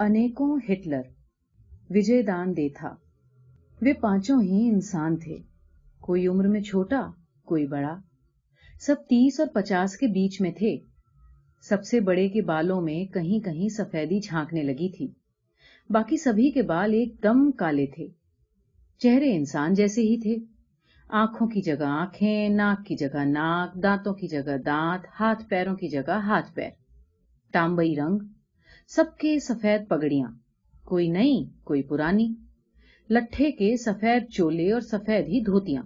انیکوں Hitler وجے دان دیتھا وہ پانچوں ہی انسان تھے کوئی عمر میں چھوٹا کوئی بڑا سب تیس اور پچاس کے بیچ میں تھے سب سے بڑے کے بالوں میں کہیں کہیں سفیدی جھانکنے لگی تھی باقی سبھی کے بال ایک دم کالے تھے چہرے انسان جیسے ہی تھے آنکھوں کی جگہ آنکھیں ناک کی جگہ ناک دانتوں کی جگہ دانت ہاتھ پیروں کی جگہ ہاتھ پیر تانبئی رنگ سب کے سفید پگڑیاں، کوئی نئی، کوئی پرانی۔ لٹھے کے سفید چولے اور سفید ہی دھوتیاں۔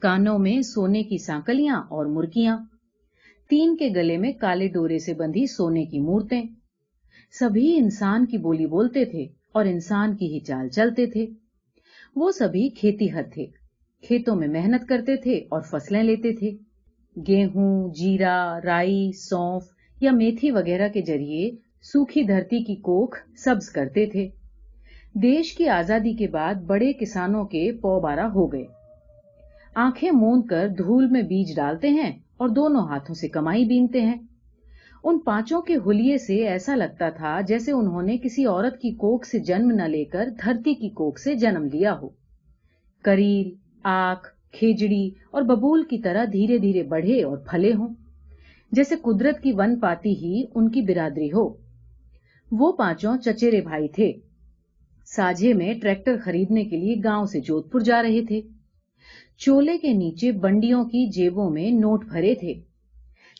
کانوں میں سونے کی سانکلیاں اور مرکیاں تین کے گلے میں کالے ڈورے سے بندھی سونے کی مورتیں۔ سبھی انسان کی بولی بولتے تھے اور انسان کی ہی چال چلتے تھے۔ وہ سبھی کھیتی ہر تھے۔ کھیتوں میں محنت کرتے تھے اور فصلیں لیتے تھے۔ گیہوں جیرا رائی، سونف یا میتھی وغیرہ کے ذریعے سوکھی دھرتی کی کوکھ سبز کرتے تھے۔ دیش کی آزادی کے بعد بڑے کسانوں کے پو بارہ ہو گئے۔ آنکھیں موند کر دھول میں بیج ڈالتے ہیں اور دونوں ہاتھوں سے کمائی بینتے ہیں۔ ان پانچوں کے ہولیے سے ایسا لگتا تھا جیسے انہوں نے کسی عورت کی کوک سے جنم نہ لے کر دھرتی کی کوک سے جنم لیا ہو۔ کریل آک کھیجڑی اور ببول کی طرح دھیرے دھیرے بڑھے اور پھلے ہوں۔ جیسے قدرت کی ون پاتی ہی ان کی برادری ہو۔ وہ پانچوں چچیرے بھائی تھے۔ ساجھے میں ٹریکٹر خریدنے کے لیے گاؤں سے جوت پور جا رہے تھے۔ چولے کے نیچے بنڈیوں کی جیبوں میں نوٹ بھرے تھے۔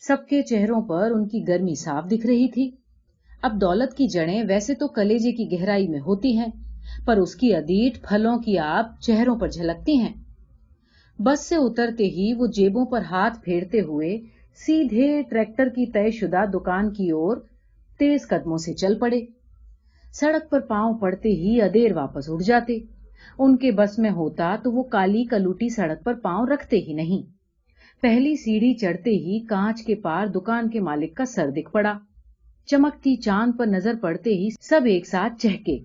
سب کے چہروں پر ان کی گرمی صاف دکھ رہی تھی۔ اب دولت کی جڑیں ویسے تو کلیجے کی گہرائی میں ہوتی ہیں، پر اس کی ادیٹ پھلوں کی آپ چہروں پر جھلکتی ہیں۔ بس سے اترتے ہی وہ جیبوں پر ہاتھ پھیرتے ہوئے سیدھے ٹریکٹر کی طے شدہ دکان کی اور تیز قدموں سے چل پڑے۔ سڑک پر پاؤں پڑتے ہی ادیر واپس اٹھ جاتے۔ ان کے بس میں ہوتا تو وہ کالی کلوٹی سڑک پر پاؤں رکھتے ہی نہیں۔ پہلی سیڑھی چڑھتے ہی کانچ کے پار دکان کے مالک کا سر دکھ پڑا۔ چمکتی چاند پر نظر پڑتے ہی سب ایک ساتھ چہکے۔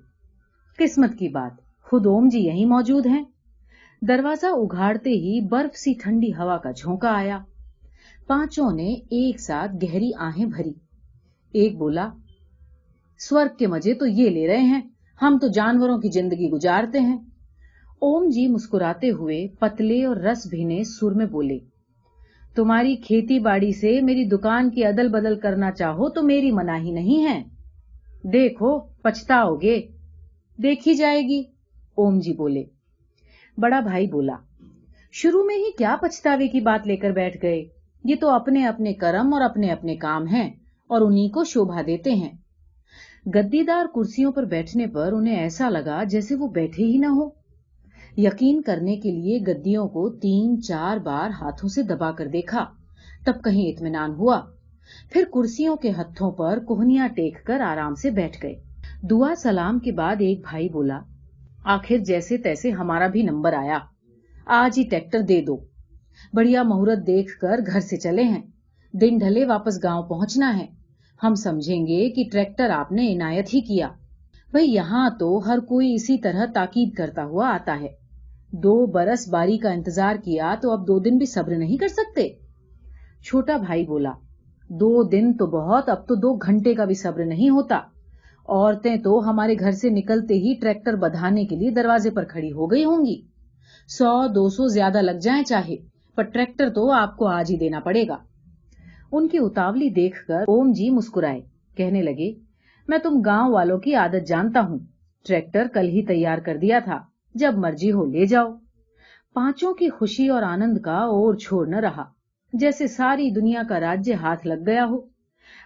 قسمت کی بات، خود اوم جی یہی موجود ہیں۔ دروازہ اگاڑتے ہی برف سی ٹھنڈی ہوا کا جھونکا آیا۔ پانچوں نے ایک ساتھ گہری آہیں بھری۔ ایک بولا، سورگ کے مزے تو یہ لے رہے ہیں، ہم تو جانوروں کی زندگی گزارتے ہیں۔ اوم جی مسکراتے ہوئے پتلے اور رس بھینے سر میں بولے، تمہاری کھیتی باڑی سے میری دکان کی عدل بدل کرنا چاہو تو میری مناہی نہیں ہے۔ دیکھو پچھتاؤ گے دیکھی جائے گی۔ اوم جی بولے، بڑا بھائی بولا، شروع میں ہی کیا پچھتاوے کی بات لے کر بیٹھ گئے؟ یہ تو اپنے اپنے کرم اور اپنے اپنے کام ہیں۔ اور انہی کو شوبھا دیتے ہیں۔ گدی دار کرسیوں پر بیٹھنے پر انہیں ایسا لگا جیسے وہ بیٹھے ہی نہ ہو یقین کرنے کے لیے گدیوں کو تین چار بار ہاتھوں سے دبا کر دیکھا۔ تب کہیں اطمینان ہوا۔ پھر کرسیوں کے ہتھوں پر کوہنیاں ٹیک کر آرام سے بیٹھ گئے۔ دعا سلام کے بعد ایک بھائی بولا، آخر جیسے تیسے ہمارا بھی نمبر آیا۔ آج ہی ٹریکٹر دے دو۔ بڑھیا مہورت دیکھ کر گھر سے چلے ہیں۔ دن ڈھلے واپس گاؤں پہنچنا ہے۔ ہم سمجھیں گے کہ ٹریکٹر آپ نے عنایت ہی کیا۔ بھئی یہاں تو ہر کوئی اسی طرح تاکید کرتا ہوا آتا ہے۔ دو برس باری کا انتظار کیا تو اب دو دن بھی صبر نہیں کر سکتے۔ چھوٹا بھائی بولا، دو دن تو بہت، اب تو دو گھنٹے کا بھی صبر نہیں ہوتا۔ عورتیں تو ہمارے گھر سے نکلتے ہی ٹریکٹر بدھانے کے لیے دروازے پر کھڑی ہو گئی ہوں گی۔ سو دو سو زیادہ لگ جائیں چاہے، پر ٹریکٹر تو آپ کو آج ہی دینا پڑے گا۔ ان کی اتاولی دیکھ کر اوم جی مسکرائے، کہنے لگے، میں تم گاؤں والوں کی عادت جانتا ہوں۔ ٹریکٹر کل ہی تیار کر دیا تھا، جب مرضی ہو لے جاؤ۔ پانچوں کی خوشی اور آنند کا اور چھوڑ نہ رہا، جیسے ساری دنیا کا راجیہ ہاتھ لگ گیا ہو۔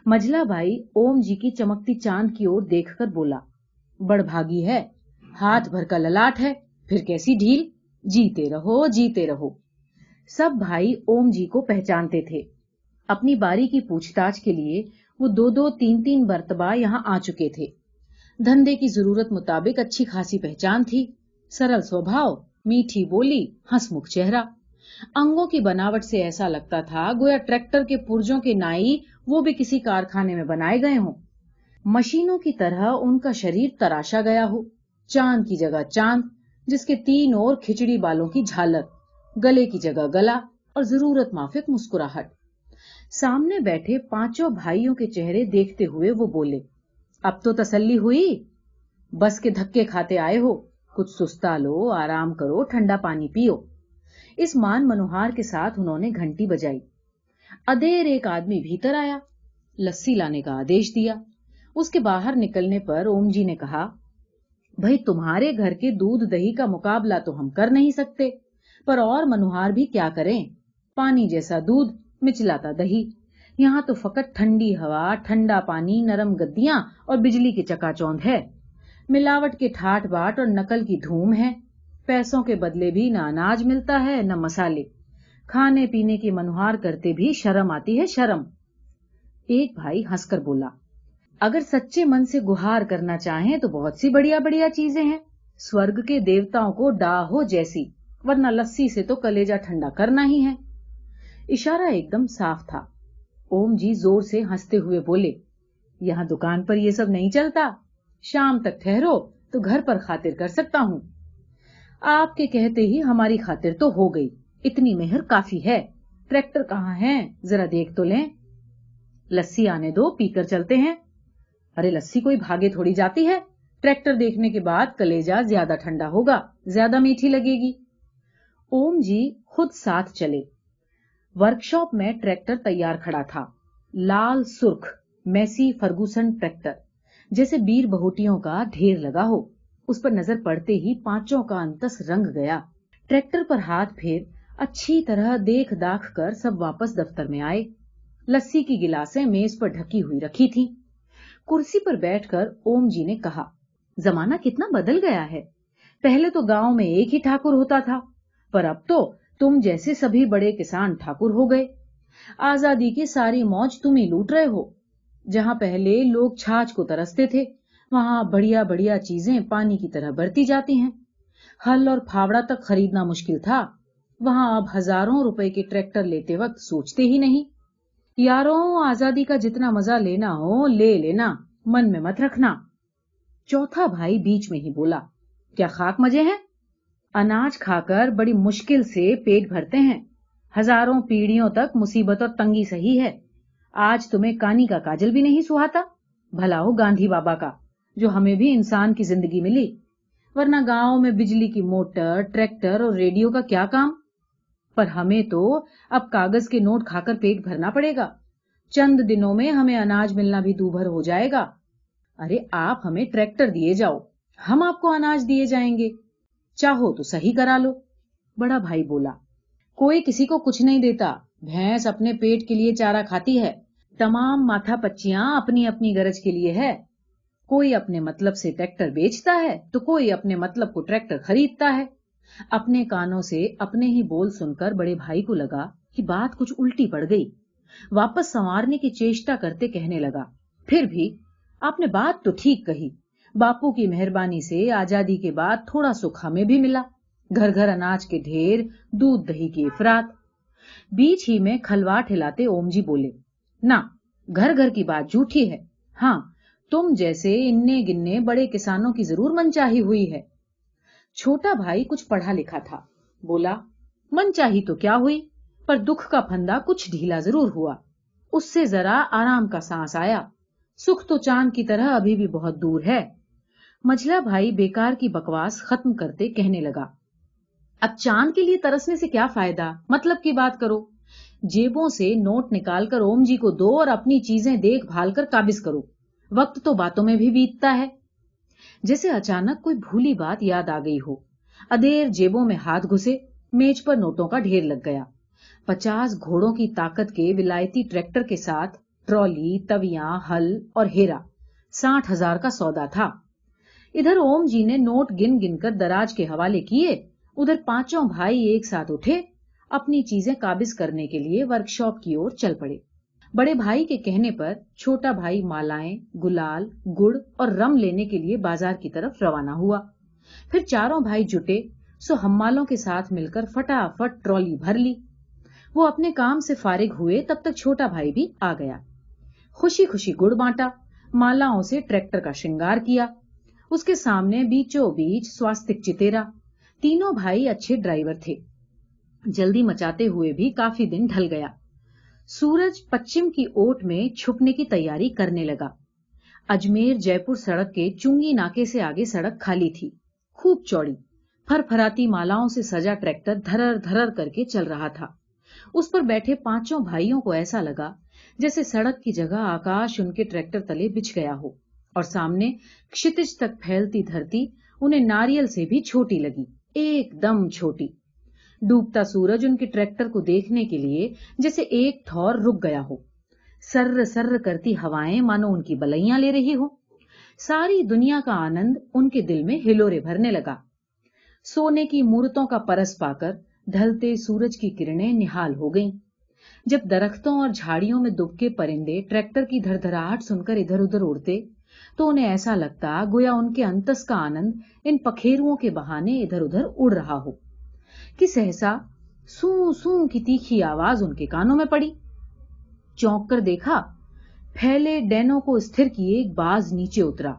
مجلا بھائی اوم جی کی چمکتی چاند کی اور دیکھ کر بولا، بڑ بھاگی ہے، ہاتھ بھر کا للاٹ ہے، پھر کیسی ڈھیل؟ جیتے رہو جیتے رہو۔ سب بھائی اوم جی کو پہچانتے تھے۔ اپنی باری کی پوچھ تاچھ کے لیے وہ دو دو تین تین برتبہ یہاں آ چکے تھے۔ دھندے کی ضرورت مطابق اچھی خاصی پہچان تھی۔ سرل سوبھاؤ، میٹھی بولی ہنس مکھ چہرہ۔ انگوں کی بناوٹ سے ایسا لگتا تھا گویا ٹریکٹر کے پرجوں کے نائی وہ بھی کسی کارخانے میں بنائے گئے ہوں۔ مشینوں کی طرح ان کا شریر تراشا گیا ہو۔ چاند کی جگہ چاند، جس کے تین اور کھچڑی بالوں کی جھالر گلے کی جگہ گلا اور ضرورت مافک مسکراہٹ۔ سامنے بیٹھے پانچوں بھائیوں کے چہرے دیکھتے ہوئے وہ بولے، اب تو تسلی ہوئی؟ بس کے دھکے کھاتے آئے ہو، کچھ سستا لو، آرام کرو، ٹھنڈا پانی پیو۔ اس مان منوہار کے ساتھ انہوں نے گھنٹی بجائی۔ ادیر ایک آدمی بھیتر آیا، لسی لانے کا آدیش دیا۔ اس کے باہر نکلنے پر اوم جی نے کہا بھائی تمہارے گھر کے دودھ دہی کا مقابلہ تو ہم کر نہیں سکتے، پر اور منوہار بھی کیا کریں؟ پانی جیسا دودھ مچلاتا دہی۔ یہاں تو فقط ٹھنڈی ہوا، ٹھنڈا پانی، نرم گدیاں اور بجلی کی چکا چوند ہے۔ ملاوٹ کے ٹھاٹ باٹ اور نقل کی دھوم ہے۔ پیسوں کے بدلے بھی نہ اناج ملتا ہے، نہ مسالے۔ کھانے پینے کی منوہار کرتے بھی شرم آتی ہے، شرم۔ ایک بھائی ہنس کر بولا، اگر سچے من سے گہار کرنا چاہیں تو بہت سی بڑھیا بڑھیا چیزیں ہیں۔ سورگ کے دیوتاؤں کو ڈا ہو جیسی، ورنہ لسی سے تو کلیجا ٹھنڈا کرنا ہی ہے۔ اشارہ ایک دم صاف تھا۔ اوم جی زور سے ہنستے ہوئے بولے، یہاں دکان پر یہ سب نہیں چلتا۔ شام تک ٹھہرو تو گھر پر خاطر کر سکتا ہوں۔ آپ کے کہتے ہی ہماری خاطر تو ہو گئی۔ اتنی مہر کافی ہے۔ ٹریکٹر کہاں ہے ذرا دیکھ تو لیں۔ لسی آنے دو، پی کر چلتے ہیں۔ ارے لسی، کوئی بھاگے تھوڑی جاتی ہے۔ ٹریکٹر دیکھنے کے بعد کلیجا زیادہ ٹھنڈا ہوگا، زیادہ میٹھی لگے گی۔ اوم جی خود ساتھ چلے۔ ورک شاپ میں ٹریکٹر تیار کھڑا تھا۔ لال سرخ، میسی فرگوسن ٹریکٹر، جیسے بیر بہوٹیوں کا ڈھیر لگا ہو۔ اس پر نظر پڑتے ہی پانچوں کا انتس رنگ گیا۔ ٹریکٹر پر ہاتھ پھیر اچھی طرح دیکھ داکھ کر سب واپس دفتر میں آئے۔ لسی کی گلاسیں میز پر ڈھکی ہوئی رکھی تھی کرسی پر بیٹھ کر اوم جی نے کہا، زمانہ کتنا بدل گیا ہے۔ پہلے تو گاؤں میں ایک ہی ٹھاکر ہوتا تھا، پر اب تو تم جیسے سبھی بڑے کسان ٹھاکر ہو گئے۔ آزادی کی ساری موج تم ہی لوٹ رہے ہو۔ جہاں پہلے لوگ چھاچ کو ترستے تھے، وہاں بڑھیا بڑھیا چیزیں پانی کی طرح بڑھتی جاتی ہیں۔ ہل اور پھاوڑا تک خریدنا مشکل تھا۔ وہاں اب ہزاروں روپے کے ٹریکٹر لیتے وقت سوچتے ہی نہیں۔ یاروں، آزادی کا جتنا مزہ لینا ہو، لے لینا، من میں مت رکھنا۔ چوتھا بھائی بیچ میں ہی بولا، کیا خاک مزے ہیں؟ اناج کھا کر بڑی مشکل سے پیٹ بھرتے ہیں۔ ہزاروں پیڑھیوں تک مصیبت اور تنگی سہی ہے۔ آج تمہیں کانی کا کاجل بھی نہیں سہاتا؟ بھلا ہو گاندھی بابا کا، جو ہمیں بھی انسان کی زندگی ملی۔ ورنہ گاؤں میں بجلی کی موٹر، ٹریکٹر اور ریڈیو کا کیا کام؟ پر ہمیں تو اب کاغذ کے نوٹ کھا کر پیٹ بھرنا پڑے گا۔ چند دنوں میں ہمیں اناج ملنا بھی دوبھر ہو جائے گا۔ ارے، آپ ہمیں ٹریکٹر دیے جاؤ۔ ہم آپ کو اناج دیے جائیں گے۔ چاہو تو صحیح کرا لو۔ بڑا بھائی بولا، کوئی کسی کو کچھ نہیں دیتا۔ بھینس اپنے پیٹ کے لیے چارہ کھاتی ہے۔ تمام ماتھا پچیاں اپنی اپنی گرج کے لیے ہے۔ کوئی اپنے مطلب سے ٹریکٹر بیچتا ہے تو کوئی اپنے مطلب کو ٹریکٹر خریدتا ہے۔ اپنے کانوں سے اپنے ہی بول سن کر بڑے بھائی کو لگا کہ بات کچھ الٹی پڑ گئی۔ واپس سنوارنے کی چیشٹا کرتے کہنے لگا، پھر بھی آپ نے بات تو ٹھیک کہی۔ باپو کی مہربانی سے آزادی کے بعد تھوڑا سکھ ہمیں بھی ملا۔ گھر گھر اناج کے ڈھیر، دودھ دہی کی افراد۔ بیچ ہی میں کھلواٹ ہلاتے اوم جی بولے نہ گھر گھر کی بات جھوٹھی ہے۔ ہاں تم جیسے اننے گننے بڑے کسانوں کی ضرور منچاہی ہوئی ہے۔ چھوٹا بھائی کچھ پڑھا لکھا تھا۔ بولا من چاہی تو کیا ہوئی؟ پر دکھ کا پھندا کچھ ڈھیلا ضرور ہوا۔ اس سے ذرا آرام کا سانس آیا۔ سکھ تو چاند کی طرح ابھی بھی بہت دور ہے۔ مجلا بھائی بیکار کی بکواس ختم کرتے کہنے لگا۔ اب چاند کے لیے ترسنے سے کیا فائدہ؟ مطلب کی بات کرو۔ جیبوں سے نوٹ نکال کر اوم جی کو دو اور اپنی چیزیں دیکھ بھال کر قابض کرو۔ وقت تو باتوں میں بھی بیتتا ہے۔ جیسے اچانک کوئی بھولی بات یاد آ گئی ہو۔ ادیر جیبوں میں ہاتھ گھسے میج پر نوٹوں کا ڈھیر لگ گیا۔ پچاس گھوڑوں کی طاقت کے ولایتی ٹریکٹر کے ساتھ ٹرالی، تویاں ہل اور ہیرا۔ ساٹھ ہزار کا سودا تھا۔ ادھر اوم جی نے نوٹ گن گن کر دراج کے حوالے کیے، ادھر پانچوں بھائی ایک ساتھ اٹھے، اپنی چیزیں قابض کرنے کے لیے ورک شاپ کی اور چل پڑے۔ بڑے بھائی کے کہنے پر چھوٹا بھائی مالائیں، گلال، گڑ اور رم لینے کے لیے بازار کی طرف روانہ ہوا۔ پھر چاروں بھائی جٹے، سو ہمالوں کے ساتھ مل کر فٹافٹ ٹرالی بھر لی۔ وہ اپنے کام سے فارغ ہوئے، تب تک چھوٹا بھائی بھی آ گیا۔ خوشی خوشی گڑ بانٹا، مالاؤں سے ٹریکٹر کا شنگار کیا۔ اس کے سامنے بیچو بیچ سواستک چتےرا تینوں بھائی اچھے ڈرائیور تھے۔ جلدی مچاتے ہوئے بھی کافی دن ڈھل گیا۔ سورج پچھم کی اوٹ میں چھپنے کی تیاری کرنے لگا۔ اجمیر جے پور سڑک کے چونگی ناکے سے آگے سڑک خالی تھی۔ خوب چوڑی پھر پھراتی مالاؤں سے سجا ٹریکٹر دھرر دھرر کر کے چل رہا تھا۔ اس پر بیٹھے پانچوں بھائیوں کو ایسا لگا جیسے سڑک کی جگہ آکاش ان کے ٹریکٹر تلے بچھ گیا ہو۔ اور سامنے کشتج تک پھیلتی دھرتی انہیں ناریل سے بھی چھوٹی لگی، ایک دم چھوٹی۔ ڈوبتا سورج ان کے ٹریکٹر کو دیکھنے کے لیے جیسے ایک ٹھور رک گیا ہو۔ سر سر کرتی ہوائیں مانو ان کی بلائیاں لے رہی ہو ساری دنیا کا آنند ان کے دل میں ہلورے بھرنے لگا۔ سونے کی مورتوں کا پرس پا کر ڈھلتے سورج کی کرنیں نہال ہو گئیں۔ جب درختوں اور جھاڑیوں میں دب کے پرندے ٹریکٹر کی دھر دھراہٹ سن کر ادھر ادھر اڑتے تو انہیں ایسا لگتا گویا ان کے انتس کا آنند ان پکھیروں کے بہانے ادھر ادھر اڑ رہا ہو۔ کہ سہسا سو سو کی تیکھی آواز ان کے کانوں میں پڑی۔ چونک کر دیکھا، پھیلے ڈینوں کو استھر کیے ایک باز نیچے اترا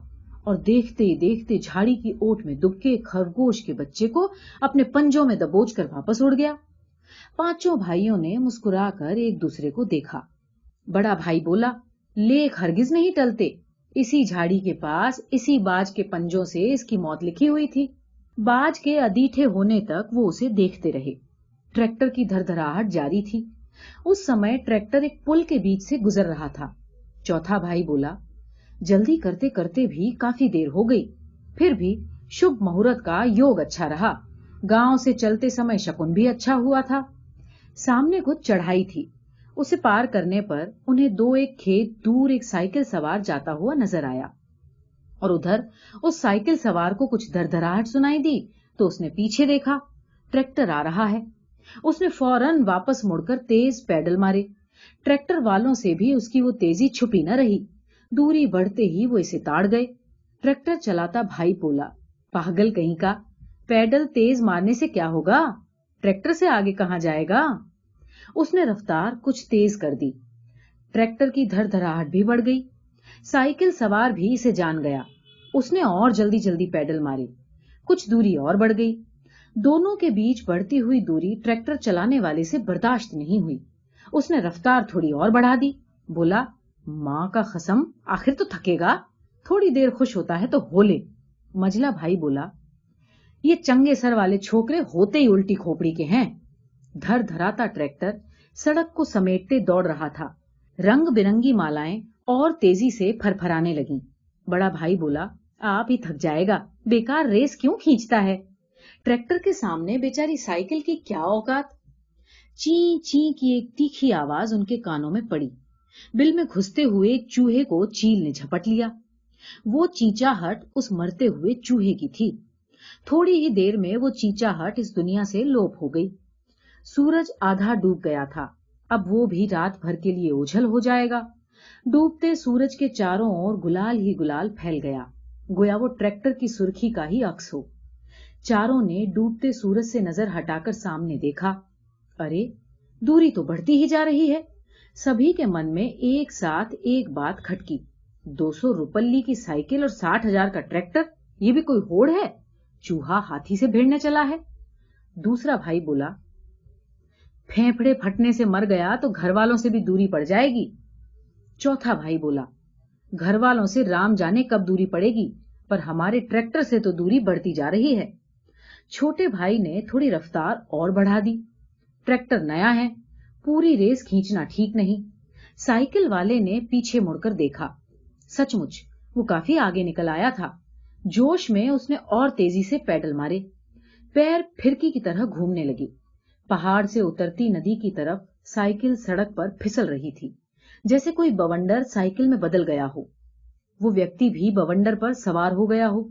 اور دیکھتے ہی دیکھتے جھاڑی کی اوٹ میں دبکے خرگوش کے بچے کو اپنے پنجوں میں دبوچ کر واپس اڑ گیا۔ پانچوں بھائیوں نے مسکرا کر ایک دوسرے کو دیکھا۔ بڑا بھائی بولا، لیک ہرگز نہیں ٹلتے۔ اسی جھاڑی کے پاس، اسی باج کے پنجوں سے اس کی موت لکھی ہوئی تھی۔ باج کے ادیٹھے ہونے تک وہ اسے دیکھتے رہے۔ ٹریکٹر کی دھر دھراہٹ جاری تھی۔ اس سمے ٹریکٹر ایک پل کے بیچ سے گزر رہا تھا۔ چوتھا بھائی بولا، جلدی کرتے کرتے بھی کافی دیر ہو گئی۔ پھر بھی شبھ مہورت کا یوگ اچھا رہا۔ گاؤں سے چلتے سمے شکن بھی اچھا ہوا تھا۔ سامنے کچھ چڑھائی تھی۔ اسے پار کرنے پر انہیں دو ایک کھیت دور ایک سائیکل سوار جاتا ہوا نظر آیا۔ اور ادھر اس سائیکل سوار کو کچھ دردراہٹ سنائی دی تو اس نے پیچھے دیکھا، ٹریکٹر آ رہا ہے۔ اس نے فوراً واپس مڑ کر تیز پیڈل مارے۔ ٹریکٹر والوں سے بھی اس کی وہ تیزی چھپی نہ رہی۔ دوری بڑھتے ہی وہ اسے تاڑ گئے۔ ٹریکٹر چلاتا بھائی بولا، پاگل کہیں کا، پیڈل تیز مارنے سے کیا ہوگا؟ ٹریکٹر سے آگے کہاں جائے گا؟ اس نے رفتار کچھ تیز کر دی۔ ٹریکٹر کی دھر دھراہٹ بھی بڑھ گئی۔ سائیکل سوار بھی اسے جان گیا۔ اس نے اور جلدی جلدی پیڈل ماری کچھ دوری اور بڑھ گئی۔ دونوں کے بیچ بڑھتی ہوئی دوری ٹریکٹر چلانے والے سے برداشت نہیں ہوئی۔ اس نے رفتار تھوڑی اور بڑھا دی۔ بولا، ماں کا خسم آخر تو تھکے گا۔ تھوڑی دیر خوش ہوتا ہے تو ہو لے۔ مجلا بھائی بولا، یہ چنگے سر والے چھوکرے ہوتے ہی الٹی کھوپڑی کے ہیں۔ دھر دھراتا ٹریکٹر سڑک کو سمیٹتے دوڑ رہا تھا۔ رنگ برنگی مالائیں اور تیزی سے پھر پھرانے لگیں۔ بڑا بھائی بولا، آپ ہی تھک جائے گا۔ بیکار ریس کیوں کھینچتا ہے؟ ٹریکٹر کے سامنے بیچاری سائیکل کی کیا اوقات؟ چی چی کی ایک تیکھی آواز ان کے کانوں میں پڑی۔ بل میں گھستے ہوئے ایک چوہے کو چیل نے جھپٹ لیا۔ وہ چیچا ہٹ اس مرتے ہوئے چوہے کی تھی۔ تھوڑی ہی دیر میں وہ چیچا ہٹ اس دنیا سے لوپ ہو گئی۔ سورج آدھا ڈوب گیا تھا۔ اب وہ بھی رات بھر کے لیے اوجھل ہو جائے گا۔ ڈوبتے سورج کے چاروں اور گلال ہی گلال پھیل گیا۔ گویا وہ ٹریکٹر کی سرخی کا ہی عکس ہو۔ چاروں نے ڈوبتے سورج سے نظر ہٹا کر سامنے دیکھا۔ ارے، دوری تو بڑھتی ہی جا رہی ہے۔ سبھی کے من میں ایک ساتھ ایک بات کھٹکی۔ دو سو روپلی کی سائیکل اور ساٹھ ہزار کا ٹریکٹر؟ یہ بھی کوئی ہوڑ ہے؟ چوہا ہاتھی سے بھیڑنے چلا ہے۔ دوسرا بھائی بولا پھینپڑے پھٹنے سے مر گیا تو گھر والوں سے بھی دوری پڑ جائے گی۔ چوتھا بھائی بولا، گھر والوں سے رام جانے کب دوری پڑے گی؟ پر ہمارے ٹریکٹر سے تو دوری بڑھتی جا رہی ہے۔ چھوٹے بھائی نے تھوڑی رفتار اور بڑھا دی۔ ٹریکٹر نیا ہے، پوری ریس کھینچنا ٹھیک نہیں۔ سائیکل والے نے پیچھے مڑ کر دیکھا۔ سچ مچ، وہ کافی آگے نکل آیا تھا۔ جوش میں اس نے اور تیزی سے پیڈل مارے۔ پیر پھرکی کی طرح گھومنے لگی۔ پہاڑ سے اترتی ندی کی طرف سائیکل سڑک پر پھسل رہی تھی۔ جیسے کوئی بونڈر سائیکل میں بدل گیا ہو۔ وہ ویکتی بھی بونڈر پر سوار ہو گیا ہو۔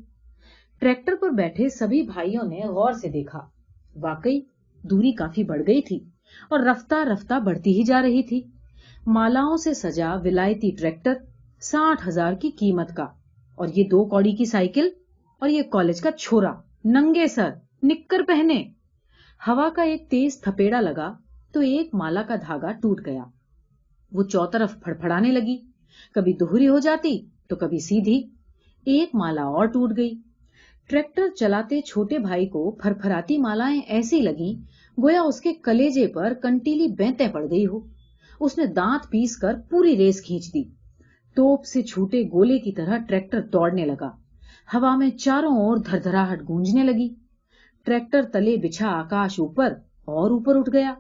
ٹریکٹر پر بیٹھے سبھی بھائیوں نے غور سے دیکھا۔ واقعی دوری کافی بڑھ گئی تھی اور رفتہ رفتہ بڑھتی ہی جا رہی تھی۔ مالاؤں سے سجا ولایتی ٹریکٹر ساٹھ ہزار کی قیمت کا۔ اور یہ دو کوڑی کی سائیکل اور یہ کالج کا چھوڑا ننگے سر، نکر پہنے۔ ہوا کا ایک تیز تھپیڑا لگا تو ایک مالا کا دھاگا ٹوٹ گیا۔ وہ چوترف پھڑپڑانے لگی۔ کبھی دوہری ہو جاتی تو کبھی سیدھی۔ ایک مالا اور ٹوٹ گئی۔ ٹریکٹر چلاتے چھوٹے بھائی کو پھر پھراتی مالائیں ایسی لگیں، گویا اس کے کلیجے پر کنٹیلی بینتیں پڑ گئی ہو۔ اس نے دانت پیس کر پوری ریس کھینچ دی۔ توپ سے چھوٹے گولے کی طرح ٹریکٹر دوڑنے لگا۔ ہوا میں چاروں اور دھر دھراہٹ گونجنے لگی۔ ٹریکٹر تلے بچھا آکاش اوپر اور اوپر اٹھ گیا۔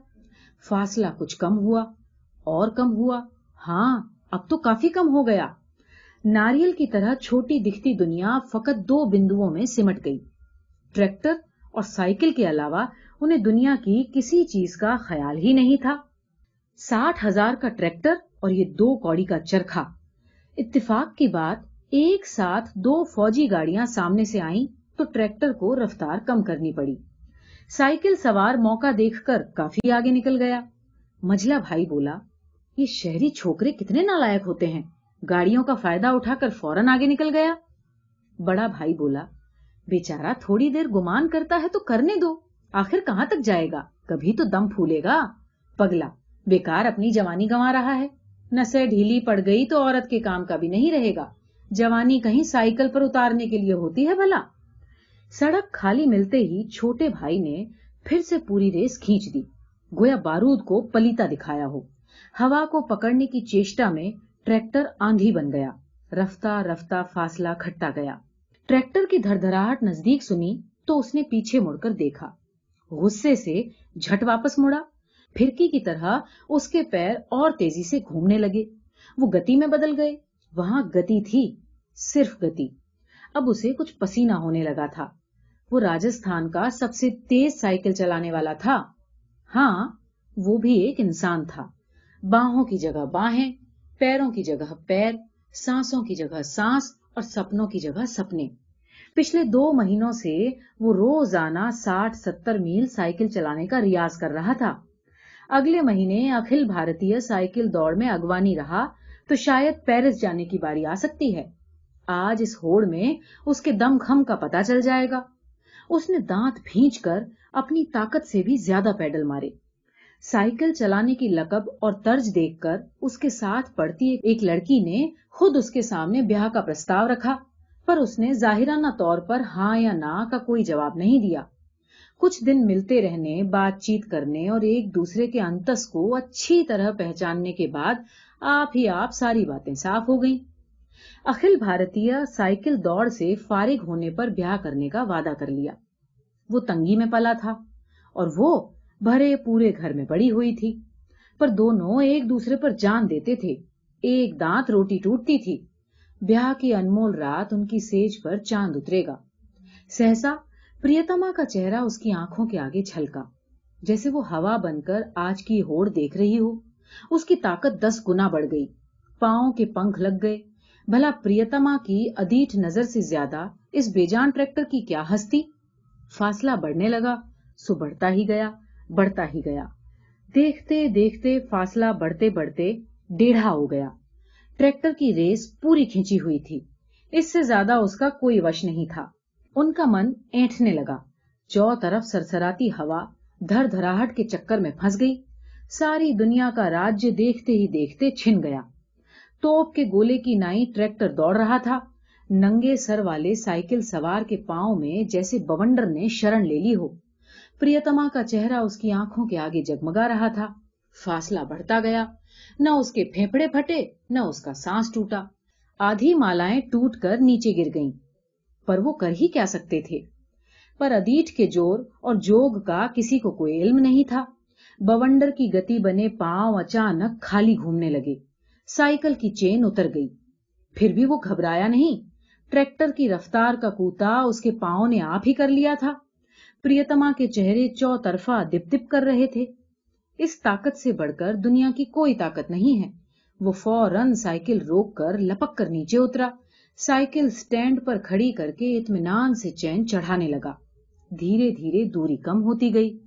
فاصلہ کچھ کم ہوا اور کم ہوا۔ ہاں اب تو کافی کم ہو گیا۔ ناریل کی طرح چھوٹی دکھتی دنیا فقط دو بندوؤں میں سمٹ گئی۔ ٹریکٹر اور سائیکل کے علاوہ انہیں دنیا کی کسی چیز کا خیال ہی نہیں تھا۔ ساٹھ ہزار کا ٹریکٹر اور یہ دو کوڑی کا چرخا اتفاق کی بات، ایک ساتھ دو فوجی گاڑیاں سامنے سے آئیں۔ تو ٹریکٹر کو رفتار کم کرنی پڑی۔ سائیکل سوار موقع دیکھ کر کافی آگے نکل گیا۔ مجلا بھائی بولا، یہ شہری چھوکرے کتنے نالائک ہوتے ہیں۔ گاڑیوں کا فائدہ اٹھا کر فوراً آگے نکل گیا۔ بڑا بھائی بولا، بیچارہ تھوڑی دیر گمان کرتا ہے تو کرنے دو۔ آخر کہاں تک جائے گا؟ کبھی تو دم پھولے گا۔ پگلا، بیکار اپنی جوانی گوا رہا ہے۔ نسے ڈھیلی پڑ گئی تو عورت کے کام کا بھی نہیں رہے گا۔ جوانی کہیں سائیکل پر اتارنے کے لیے ہوتی ہے بھلا۔ سڑک خالی ملتے ہی چھوٹے بھائی نے پھر سے پوری ریس کھینچ دی۔ گویا بارود کو پلیتا دکھایا ہو۔ ہوا کو پکڑنے کی چیشٹا میں ٹریکٹر آندھی بن گیا۔ رفتہ رفتہ فاصلہ کھٹا گیا۔ ٹریکٹر کی دھر دھراہٹ نزدیک سنی تو اس نے پیچھے مڑ کر دیکھا۔ غصے سے جھٹ واپس مڑا۔ پھرکی کی طرح اس کے پیر اور تیزی سے گھومنے لگے۔ وہ گتی میں بدل گئے۔ وہاں گتی تھی، صرف گتی۔ اب اسے کچھ پسینہ ہونے لگا تھا۔ وہ راجستھان کا سب سے تیز سائیکل چلانے والا تھا۔ ہاں وہ بھی ایک انسان تھا۔ باہوں کی جگہ باہیں، پیروں کی جگہ پیر، سانسوں کی جگہ سانس اور سپنوں کی جگہ سپنے۔ پچھلے دو مہینوں سے وہ روزانہ ساٹھ ستر میل سائیکل چلانے کا ریاض کر رہا تھا۔ اگلے مہینے اکھل بھارتی سائیکل دوڑ میں اگوانی رہا تو شاید پیرس جانے کی باری آ سکتی ہے۔ آج اس ہوڑ میں اس کے دم خم کا پتا چل جائے گا۔ اس نے دانت بھینچ کر اپنی طاقت سے بھی زیادہ پیڈل مارے۔ سائیکل چلانے کی لقب اور طرز دیکھ کر اس کے ساتھ پڑتی ایک لڑکی نے خود اس کے سامنے بیاہ کا پرستاو رکھا، پر اس نے ظاہرانہ طور پر ہاں یا نہ کا کوئی جواب نہیں دیا۔ کچھ دن ملتے رہنے، بات چیت کرنے اور ایک دوسرے کے انتس کو اچھی طرح پہچاننے کے بعد آپ ہی آپ ساری باتیں صاف ہو گئیں۔ اخل بھارتی سائیکل دوڑ سے فارغ ہونے پر بیاہ کرنے کا وعدہ کر لیا۔ وہ تنگی میں پلا تھا اور وہ بھرے پورے گھر میں پڑی ہوئی تھی، پر دونوں ایک دوسرے پر جان دیتے تھے۔ ایک دانت روٹی ٹوٹتی تھی۔ بیاہ کی انمول رات ان کی سیج پر چاند اترے گا۔ سہسا، پریتما کا چہرہ اس کی آنکھوں کے آگے چھلکا۔ جیسے وہ ہوا بن کر آج کی ہوڑ دیکھ رہی ہو، اس کی طاقت دس گنا بڑھ گئی۔ پاؤں کے پنکھ لگ گئے۔ بھلا پریتما کی ادیٹ نظر سے زیادہ اس بے جان ٹریکٹر کی کیا ہستی؟ فاصلہ بڑھنے لگا، سو بڑھتا ہی گیا، بڑھتا ہی گیا۔ دیکھتے دیکھتے فاصلہ بڑھتے بڑھتے ڈیڑھا ہو گیا۔ ٹریکٹر کی ریس پوری کھینچی ہوئی تھی۔ اس سے زیادہ اس کا کوئی وش نہیں تھا۔ ان کا من اینٹنے لگا۔ چو طرف سرسراتی ہوا دھر دھراہٹ کے چکر میں پھنس گئی۔ ساری دنیا کا راجیہ دیکھتے ہی دیکھتے چھن گیا۔ توپ کے گولے کی نائی ٹریکٹر دوڑ رہا تھا۔ ننگے سر والے سائیکل سوار کے پاؤں میں جیسے بونڈر نے شرن لے لی ہو۔ پریتما کا چہرہ اس کی آنکھوں کے آگے جگمگا رہا تھا۔ فاصلہ بڑھتا گیا۔ نہ اس کے پھیپڑے پھٹے، نہ اس کا سانس ٹوٹا۔ آدھی مالائیں ٹوٹ کر نیچے گر گئیں۔ پر وہ کر ہی کیا سکتے تھے؟ پر ادیٹ کے جور اور جوگ کا کسی کو کوئی علم نہیں تھا۔ بونڈر کی گتی بنے پاؤں اچانک خالی گھومنے لگے۔ سائیکل کی چین اتر گئی۔ پھر بھی وہ گھبرایا نہیں۔ ٹریکٹر کی رفتار کا کوتا اس کے پاؤں نے آپ ہی کر لیا تھا۔ پریتما کے چہرے چو طرفہ دپ دپ کر رہے تھے۔ اس طاقت سے بڑھ کر دنیا کی کوئی طاقت نہیں ہے۔ وہ فوراً سائیکل روک کر لپک کر نیچے اترا۔ سائیکل سٹینڈ پر کھڑی کر کے اطمینان سے چین چڑھانے لگا۔ دھیرے دھیرے دوری کم ہوتی گئی۔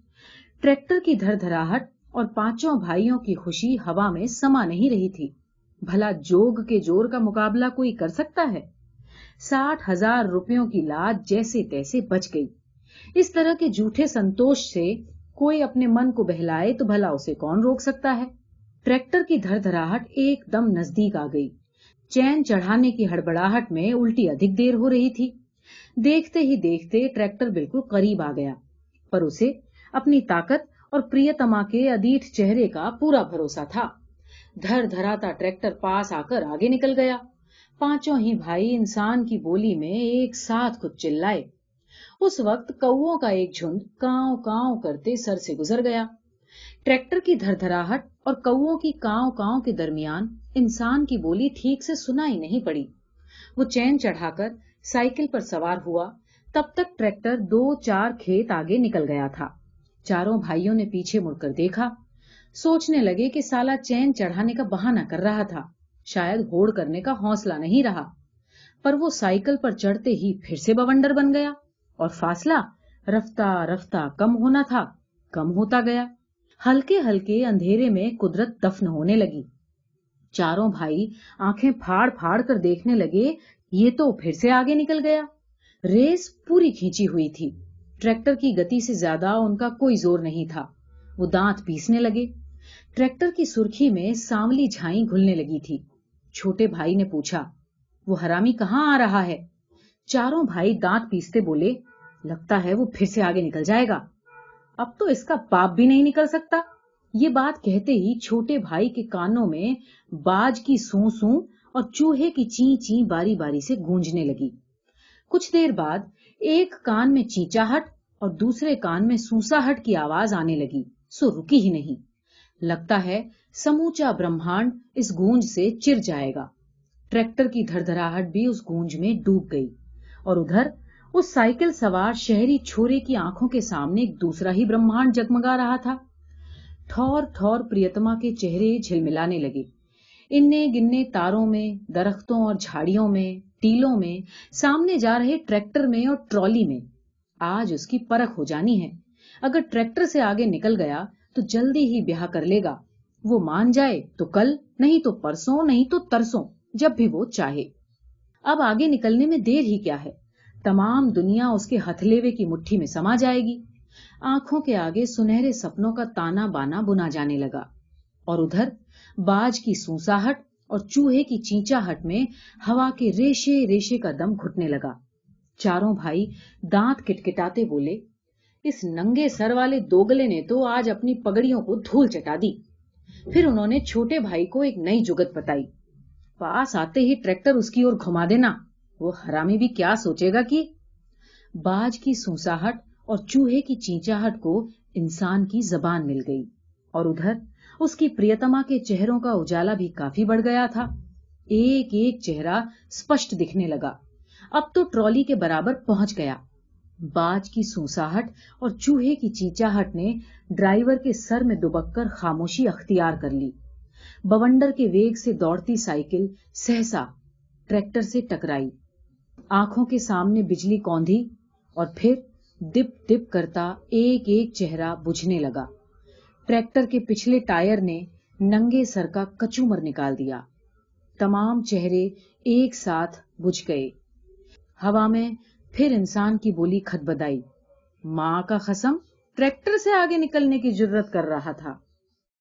ٹریکٹر کی دھر دھراہٹ اور پانچوں بھائیوں کی خوشی ہوا میں سما نہیں رہی تھی۔ بھلا جوگ کے جور کا مقابلہ کوئی کر سکتا ہے؟ ساٹھ ہزار روپیوں کی لاد جیسے تیسے بچ گئی۔ اس طرح کے جھوٹے سنتوش سے کوئی اپنے من کو بہلائے تو بھلا اسے کون روک سکتا ہے؟ ٹریکٹر کی دھر دھراہٹ ایک دم نزدیک آ گئی۔ چین چڑھانے کی ہڑبڑاہٹ میں الٹی ادھک دیر ہو رہی تھی۔ دیکھتے ہی دیکھتے ٹریکٹر بالکل قریب آ گیا۔ پر اسے اپنی طاقت اور پریتما کے ادیٹ چہرے کا پورا بھروسہ تھا۔ دھر دھراتا ٹریکٹر پاس آ کر آگے نکل گیا۔ پانچوں ہی بھائی انسان کی بولی میں ایک ساتھ کچھ چلائے۔ اس وقت کووں کا ایک جھنڈ کاؤں کاؤں کرتے سر سے گزر گیا۔ ٹریکٹر کی دھر دھراہٹ اور کووں کی کاؤں کاؤں کے درمیان انسان کی بولی ٹھیک سے سنائی نہیں پڑی۔ وہ چین چڑھا کر سائیکل پر سوار ہوا۔ تب تک ٹریکٹر دو چار کھیت آگے نکل گیا تھا۔ چاروں بھائیوں نے پیچھے مڑ کر دیکھا۔ سوچنے لگے کہ سالا چین چڑھانے کا بہانہ کر رہا تھا۔ شاید ہوڑ کرنے کا حوصلہ نہیں رہا۔ پر وہ سائیکل پر چڑھتے ہی پھر سے بونڈر بن گیا اور فاصلہ رفتہ رفتہ کم ہونا تھا، کم ہوتا گیا۔ ہلکے ہلکے اندھیرے میں قدرت دفن ہونے لگی۔ چاروں بھائی آنکھیں پھاڑ پھاڑ کر دیکھنے لگے، یہ تو پھر سے آگے نکل گیا۔ ریس پوری کھینچی ہوئی تھی۔ ٹریکٹر کی گتی سے زیادہ ان کا کوئی زور نہیں تھا۔ وہ دانت پیسنے لگے۔ ٹریکٹر کی سرخی میں ساملی جھائی گھلنے لگی تھی۔ چھوٹے بھائی نے پوچھا، وہ حرامی کہاں آ رہا ہے؟ چاروں بھائی دانت پیستے بولے، لگتا ہے وہ پھر سے آگے نکل جائے گا۔ اب تو اس کا باپ بھی نہیں نکل سکتا۔ یہ بات کہتے ہی چھوٹے بھائی کے کانوں میں باج کی سو سو اور چوہے کی چی چی باری باری سے گونجنے لگی۔ کچھ دیر بعد ایک کان میں چیچاہٹ اور دوسرے کان میں سوساہٹ کی آواز آنے لگی۔ سو رکی ہی نہیں۔ لگتا ہے سموچا برہمانڈ اس گونج سے چر جائے گا۔ ٹریکٹر کی دھر دھراہٹ بھی اس گونج میں ڈوب گئی۔ اور ادھر اس سائیکل سوار شہری چھوڑے کی آنکھوں کے سامنے ایک دوسرا ہی برہمانڈ جگمگا رہا تھا۔ ٹھور ٹھور پریتما کے چہرے جھلملانے لگے۔ اننے گننے تاروں میں، درختوں اور جھاڑیوں میں، ٹیلوں میں، سامنے جا رہے ٹریکٹر میں اور ٹرالی میں۔ آج اس کی پرکھ ہو جانی ہے۔ اگر ٹریکٹر سے آگے نکل گیا تو جلدی ہی بیاہ کر لے گا۔ وہ مان جائے تو کل، نہیں تو پرسوں، نہیں تو ترسوں، جب بھی وہ چاہے۔ اب آگے نکلنے میں دیر ہی کیا ہے۔ تمام دنیا اس کے ہتھلیوے کی مٹھی میں سما جائے گی۔ آنکھوں کے آگے سنہرے سپنوں کا تانا بانا بنا جانے لگا۔ اور ادھر باج کی سوساہٹ اور چوہے کی چینچا ہٹ میں ہوا کے ریشے ریشے کا دم گھٹنے لگا۔ چاروں بھائی دانت کٹکٹاتے بولے اس ننگے سر والے دوگلے نے تو آج اپنی پگڑیوں کو دھول چٹا دی۔ پھر انہوں نے چھوٹے بھائی کو ایک نئی جگت بتائی۔ پاس آتے ہی ٹریکٹر اس کی اور گھما دینا۔ وہ حرامی بھی کیا سوچے گا کہ باج کی سوساہٹ اور چوہے کی چینچاہٹ کو انسان کی زبان مل گئی۔ اور ادھر اس کی پریتما کے چہروں کا اجالا بھی کافی بڑھ گیا تھا۔ ایک ایک چہرہ اسپشٹ دکھنے لگا۔ اب تو ٹرالی کے برابر پہنچ گیا۔ باج کی سوساہٹ اور چوہے کی چیچاہٹ نے ڈرائیور کے سر میں دبک کر خاموشی اختیار کر لی۔ بونڈر کے ویگ سے دوڑتی سائیکل سہسا ٹریکٹر سے ٹکرائی۔ آنکھوں کے سامنے بجلی کوندھی اور پھر دپ دپ کرتا ایک ایک چہرہ بجھنے لگا۔ ٹریکٹر کے پچھلے ٹائر نے ننگے سر کا کچومر نکال دیا۔ تمام چہرے ایک ساتھ بجھ گئے۔ ہوا میں پھر انسان کی بولی کھت بدائی ماں کا خسم ٹریکٹر سے آگے نکلنے کی ضرورت کر رہا تھا۔